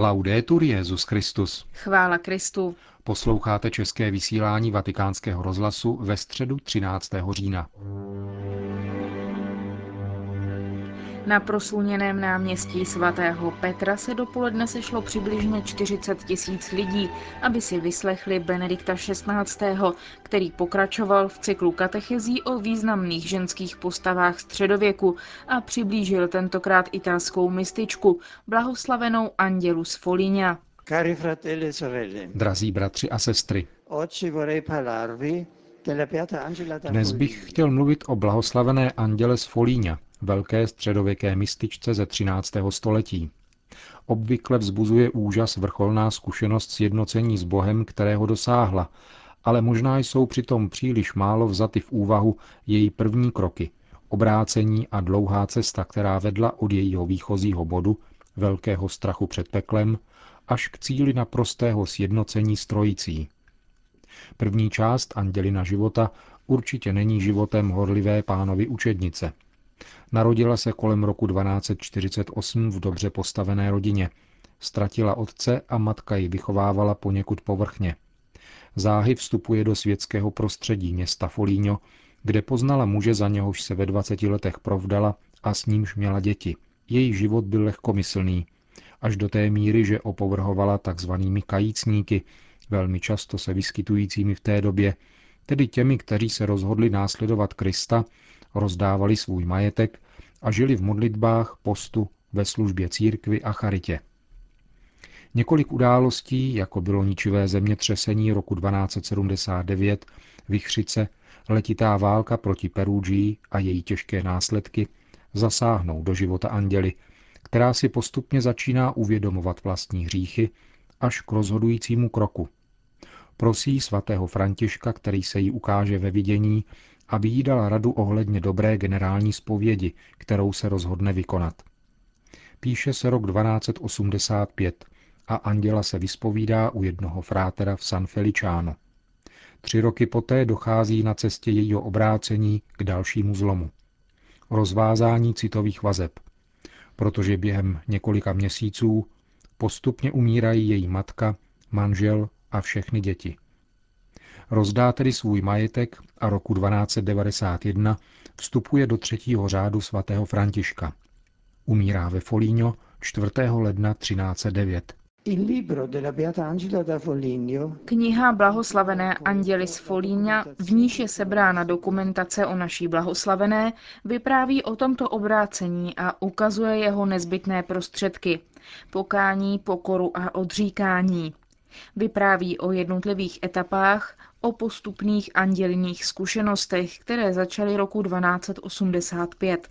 Laudetur Jezus Christus. Chvála Kristu. Posloucháte české vysílání Vatikánského rozhlasu ve středu 13. října. Na prosluněném náměstí svatého Petra se dopoledne sešlo přibližně 40 tisíc lidí, aby si vyslechli Benedikta XVI., který pokračoval v cyklu katechezí o významných ženských postavách středověku a přiblížil tentokrát italskou mističku, blahoslavenou Angelus Foligna. Cari fratelli e sorelle, Drazí bratři a sestry, oggi vorrei parlarvi della Beata Angela da dnes bych chtěl mluvit o blahoslavené Angeles Folíňa, velké středověké mističce ze 13. století. Obvykle vzbuzuje úžas vrcholná zkušenost sjednocení s Bohem, kterého dosáhla, ale možná jsou přitom příliš málo vzaty v úvahu její první kroky, obrácení a dlouhá cesta, která vedla od jejího výchozího bodu, velkého strachu před peklem, až k cíli naprostého sjednocení s trojicí. První část Andělina života určitě není životem horlivé pánovy učednice. Narodila se kolem roku 1248 v dobře postavené rodině. Ztratila otce a matka ji vychovávala poněkud povrchně. Záhy vstupuje do světského prostředí města Folíňo, kde poznala muže, za něhož se ve 20 letech provdala a s nímž měla děti. Její život byl lehkomyslný, až do té míry, že opovrhovala takzvanými kajícníky, velmi často se vyskytujícími v té době, tedy těmi, kteří se rozhodli následovat Krista, rozdávali svůj majetek a žili v modlitbách, postu, ve službě církvy a charitě. Několik událostí, jako bylo ničivé zemětřesení roku 1279, Vichřice, letitá válka proti Perugii a její těžké následky, zasáhnou do života anděly, která si postupně začíná uvědomovat vlastní hříchy až k rozhodujícímu kroku. Prosí svatého Františka, který se jí ukáže ve vidění, aby jí radu ohledně dobré generální zpovědi, kterou se rozhodne vykonat. Píše se rok 1285 a Anděla se vyspovídá u jednoho frátera v San Feliciano. Tři roky poté dochází na cestě jejího obrácení k dalšímu zlomu. Rozvázání citových vazeb, protože během několika měsíců postupně umírají její matka, manžel a všechny děti. Rozdá tedy svůj majetek a roku 1291 vstupuje do třetího řádu svatého Františka. Umírá ve Folíňo 4. ledna 1309. Il libro della Beata Angela da Foligno Kniha blahoslavené Angelis Folíňa, v níž je sebrána dokumentace o naší blahoslavené, vypráví o tomto obrácení a ukazuje jeho nezbytné prostředky. Pokání, pokoru a odříkání. Vypráví o jednotlivých etapách, o postupných anděliných zkušenostech, které začaly roku 1285.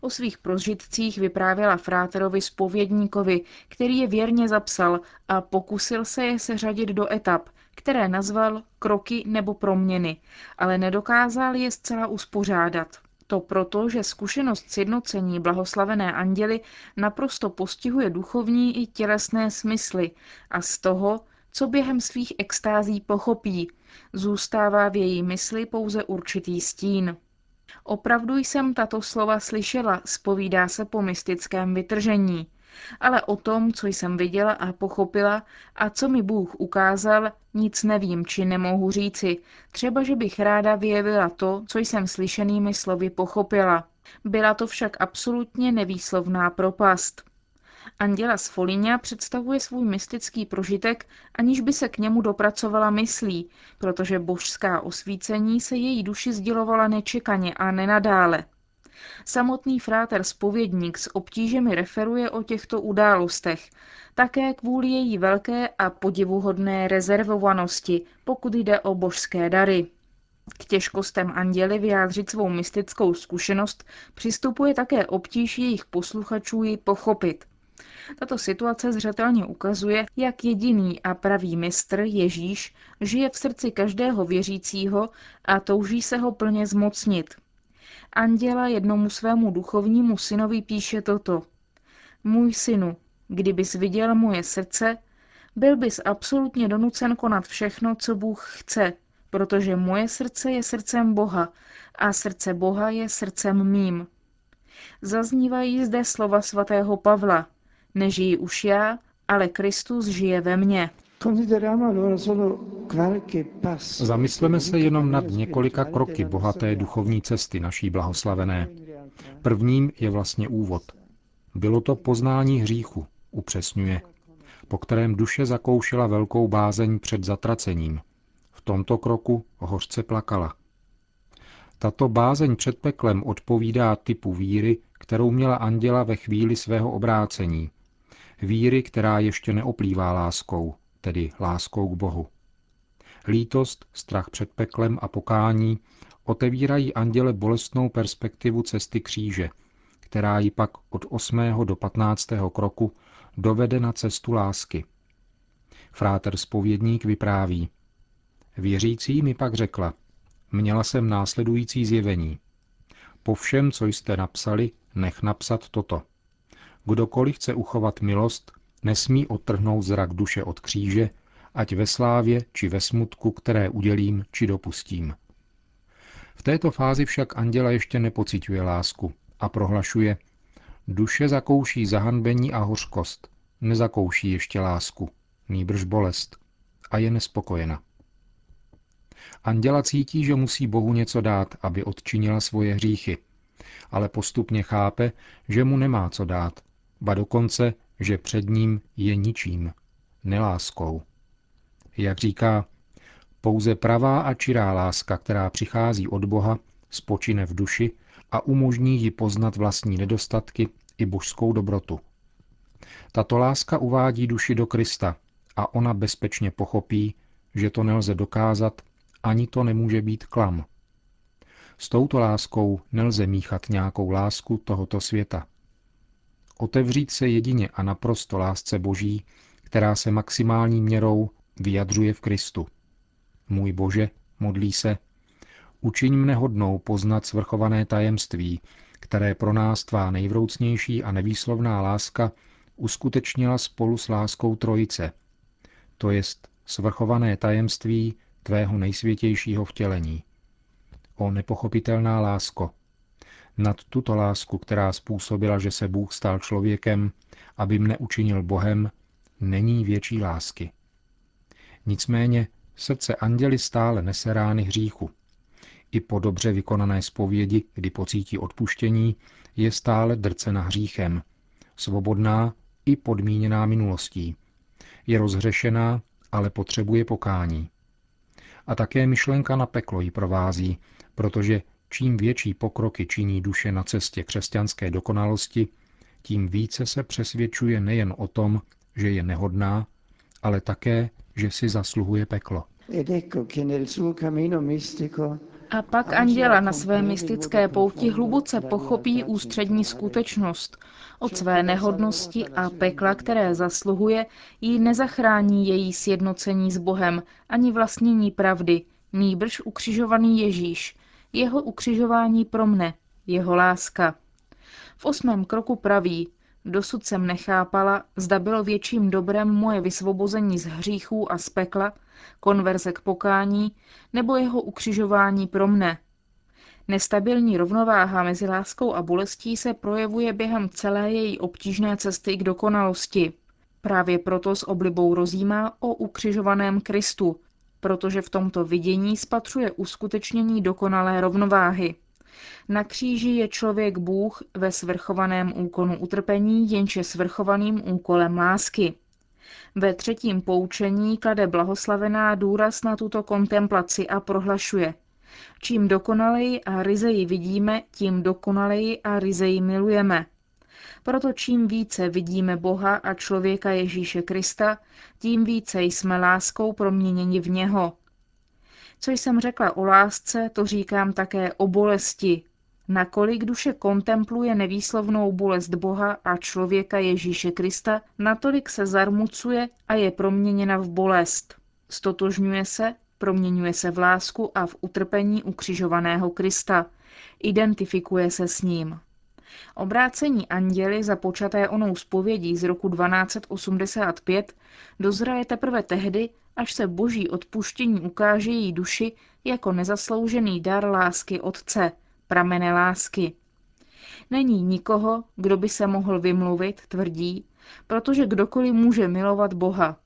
O svých prožitcích vyprávěla fráterovi spovědníkovi, který je věrně zapsal a pokusil se je seřadit do etap, které nazval kroky nebo proměny, ale nedokázal je zcela uspořádat. To proto, že zkušenost sjednocení blahoslavené anděly naprosto postihuje duchovní i tělesné smysly a z toho, co během svých extází pochopí, zůstává v její mysli pouze určitý stín. Opravdu jsem tato slova slyšela, spovídá se po mystickém vytržení. Ale o tom, co jsem viděla a pochopila a co mi Bůh ukázal, nic nevím či nemohu říci. Třeba, že bych ráda vyjevila to, co jsem slyšenými slovy pochopila. Byla to však absolutně nevýslovná propast. Anděla z Foligna představuje svůj mystický prožitek, aniž by se k němu dopracovala myslí, protože božská osvícení se její duši sdělovala nečekaně a nenadále. Samotný fráter spovědník s obtížemi referuje o těchto událostech, také kvůli její velké a podivuhodné rezervovanosti, pokud jde o božské dary. K těžkostem anděly vyjádřit svou mystickou zkušenost přistupuje také obtíž jejich posluchačů ji pochopit. Tato situace zřetelně ukazuje, jak jediný a pravý mistr Ježíš žije v srdci každého věřícího a touží se ho plně zmocnit. Anděla jednomu svému duchovnímu synovi píše toto. Můj synu, kdybys viděl moje srdce, byl bys absolutně donucen konat všechno, co Bůh chce, protože moje srdce je srdcem Boha a srdce Boha je srdcem mým. Zaznívají zde slova svatého Pavla. Nežijí už já, ale Kristus žije ve mně. Zamysleme se jenom nad několika kroky bohaté duchovní cesty naší blahoslavené. Prvním je vlastně úvod. Bylo to poznání hříchu, upřesňuje, po kterém duše zakoušela velkou bázeň před zatracením. V tomto kroku hořce plakala. Tato bázeň před peklem odpovídá typu víry, kterou měla anděla ve chvíli svého obrácení. Víry, která ještě neoplývá láskou, tedy láskou k Bohu. Lítost, strach před peklem a pokání otevírají anděle bolestnou perspektivu cesty kříže, která ji pak od 8. do 15. kroku dovede na cestu lásky. Fráter spovědník vypráví. Věřící mi pak řekla, měla jsem následující zjevení. Po všem, co jste napsali, nech napsat toto. Kdokoliv chce uchovat milost, nesmí odtrhnout zrak duše od kříže, ať ve slávě či ve smutku, které udělím či dopustím. V této fázi však anděla ještě nepociťuje lásku a prohlašuje, duše zakouší zahanbení a hořkost, nezakouší ještě lásku, nýbrž bolest a je nespokojena. Anděla cítí, že musí Bohu něco dát, aby odčinila svoje hříchy, ale postupně chápe, že mu nemá co dát, ba dokonce, že před ním je ničím, neláskou. Jak říká, pouze pravá a čirá láska, která přichází od Boha, spočine v duši a umožní ji poznat vlastní nedostatky i božskou dobrotu. Tato láska uvádí duši do Krista a ona bezpečně pochopí, že to nelze dokázat, ani to nemůže být klam. S touto láskou nelze míchat nějakou lásku tohoto světa. Otevřít se jedině a naprosto lásce Boží, která se maximální měrou vyjadřuje v Kristu. Můj Bože, modlí se, učiň mne hodnou poznat svrchované tajemství, které pro nás tvá nejvroucnější a nevýslovná láska uskutečnila spolu s láskou Trojice, to jest svrchované tajemství tvého nejsvětějšího vtělení. O nepochopitelná lásko, nad tuto lásku, která způsobila, že se Bůh stal člověkem, aby mne učinil Bohem, není větší lásky. Nicméně srdce anděli stále nese rány hříchu. I po dobře vykonané zpovědi, kdy pocítí odpuštění, je stále drcena hříchem, svobodná i podmíněná minulostí. Je rozhřešená, ale potřebuje pokání. A také myšlenka na peklo ji provází, protože čím větší pokroky činí duše na cestě křesťanské dokonalosti, tím více se přesvědčuje nejen o tom, že je nehodná, ale také, že si zasluhuje peklo. A pak anděla na své mystické pouti hluboce pochopí ústřední skutečnost. Od své nehodnosti a pekla, které zasluhuje, jí nezachrání její sjednocení s Bohem ani vlastnění pravdy, nýbrž ukřižovaný Ježíš, jeho ukřižování pro mne, jeho láska. V osmém kroku praví, dosud jsem nechápala, zda bylo větším dobrem moje vysvobození z hříchů a z pekla, konverze k pokání, nebo jeho ukřižování pro mne. Nestabilní rovnováha mezi láskou a bolestí se projevuje během celé její obtížné cesty k dokonalosti. Právě proto s oblibou rozjímá o ukřižovaném Kristu, protože v tomto vidění spatřuje uskutečnění dokonalé rovnováhy. Na kříži je člověk Bůh ve svrchovaném úkonu utrpení, jenž je svrchovaným úkolem lásky. Ve třetím poučení klade blahoslavená důraz na tuto kontemplaci a prohlašuje Čím dokonaleji a ryzeji vidíme, tím dokonaleji a ryzeji milujeme. Proto čím více vidíme Boha a člověka Ježíše Krista, tím více jsme láskou proměněni v něho. Co jsem řekla o lásce, to říkám také o bolesti. Nakolik duše kontempluje nevýslovnou bolest Boha a člověka Ježíše Krista, natolik se zarmucuje a je proměněna v bolest. Stotožňuje se, proměňuje se v lásku a v utrpení ukřižovaného Krista. Identifikuje se s ním. Obrácení anděly započaté onou zpovědí z roku 1285 dozraje teprve tehdy, až se boží odpuštění ukáže její duši jako nezasloužený dar lásky Otce, pramene lásky. Není nikoho, kdo by se mohl vymluvit, tvrdí, protože kdokoliv může milovat Boha.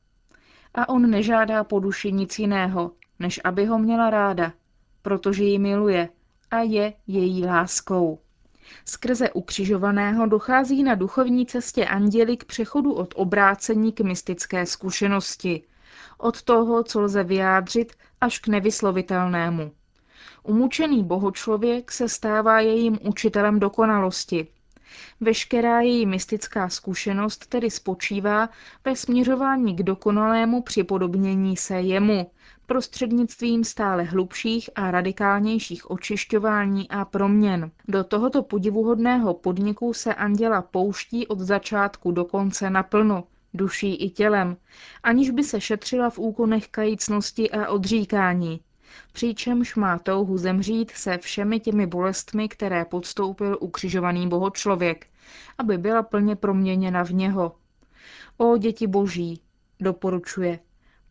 A on nežádá po duši nic jiného, než aby ho měla ráda, protože ji miluje a je její láskou. Skrze ukřižovaného dochází na duchovní cestě anděli k přechodu od obrácení k mystické zkušenosti, od toho, co lze vyjádřit, až k nevyslovitelnému. Umučený bohočlověk se stává jejím učitelem dokonalosti. Veškerá její mystická zkušenost tedy spočívá ve směřování k dokonalému připodobnění se jemu, prostřednictvím stále hlubších a radikálnějších očišťování a proměn. Do tohoto podivuhodného podniku se anděla pouští od začátku do konce naplno, duší i tělem, aniž by se šetřila v úkonech kajícnosti a odříkání. Přičemž má touhu zemřít se všemi těmi bolestmi, které podstoupil ukřižovaný bohočlověk, aby byla plně proměněna v něho. O děti boží, doporučuje,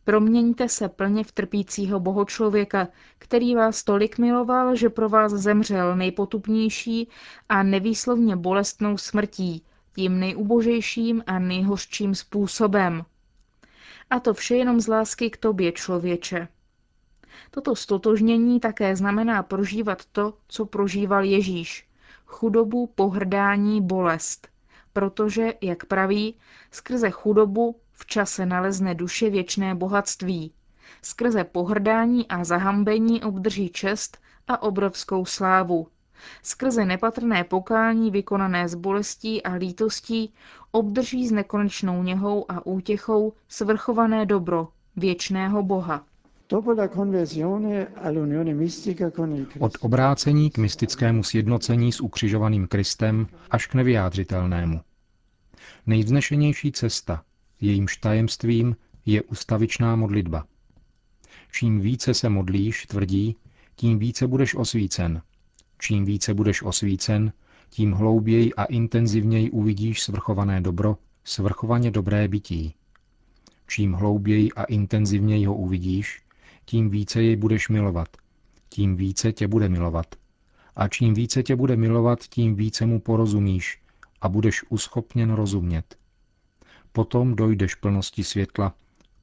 Proměňte se plně v trpícího bohočlověka, který vás tolik miloval, že pro vás zemřel nejpotupnější a nevýslovně bolestnou smrtí, tím nejubožejším a nejhořčím způsobem. A to vše jenom z lásky k tobě, člověče. Toto stotožnění také znamená prožívat to, co prožíval Ježíš. Chudobu, pohrdání, bolest. Protože, jak praví, skrze chudobu v čase nalezne duše věčné bohatství. Skrze pohrdání a zahambení obdrží čest a obrovskou slávu. Skrze nepatrné pokání vykonané s bolestí a lítostí obdrží s nekonečnou něhou a útěchou svrchované dobro věčného Boha. Od obrácení k mystickému sjednocení s ukřižovaným Kristem až k nevyjádřitelnému. Nejvznešenější cesta, Jejímž tajemstvím je ustavičná modlitba. Čím více se modlíš, tvrdí, tím více budeš osvícen. Čím více budeš osvícen, tím hlouběji a intenzivněji uvidíš svrchované dobro, svrchovaně dobré bytí. Čím hlouběji a intenzivněji ho uvidíš, tím více jej budeš milovat, tím více tě bude milovat. A čím více tě bude milovat, tím více mu porozumíš a budeš uschopněn rozumět. Potom dojdeš plnosti světla,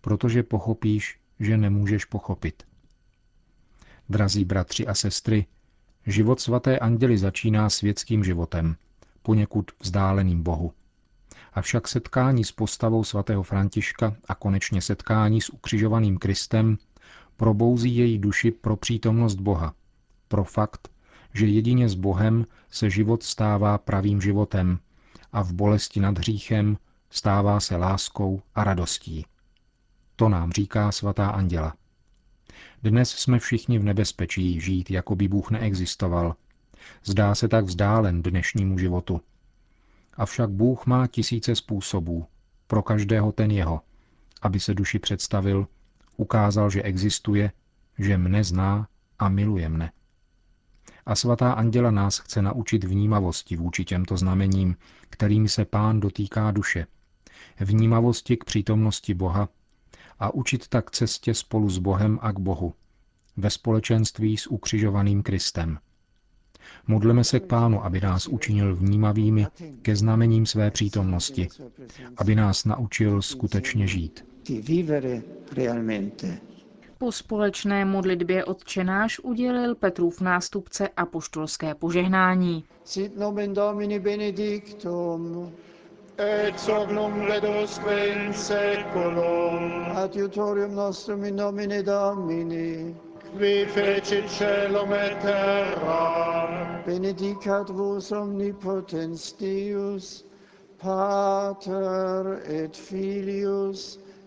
protože pochopíš, že nemůžeš pochopit. Drazí bratři a sestry, život svaté anděly začíná světským životem, poněkud vzdáleným Bohu. Avšak setkání s postavou svatého Františka a konečně setkání s ukřižovaným Kristem probouzí její duši pro přítomnost Boha, pro fakt, že jedině s Bohem se život stává pravým životem a v bolesti nad hříchem stává se láskou a radostí. To nám říká svatá anděla. Dnes jsme všichni v nebezpečí žít, jako by Bůh neexistoval. Zdá se tak vzdálen dnešnímu životu. Avšak Bůh má tisíce způsobů, pro každého ten jeho, aby se duši představil, ukázal, že existuje, že mne zná a miluje mne. A svatá anděla nás chce naučit vnímavosti vůči těmto znamením, kterými se pán dotýká duše, vnímavosti k přítomnosti Boha a učit tak cestě spolu s Bohem a k Bohu, ve společenství s ukřižovaným Kristem. Modleme se k Pánu, aby nás učinil vnímavými ke znamením své přítomnosti, aby nás naučil skutečně žít. Po společné modlitbě odčenáš udělil Petrův nástupce a poštolské požehnání. Sit nomen Domini benedictum, et sognum ledusque in seculum. Adiutorium nostrum in nomine Domini. Qui fecit celum et terra. Benedicat vos omnipotens Deus, Pater et Filius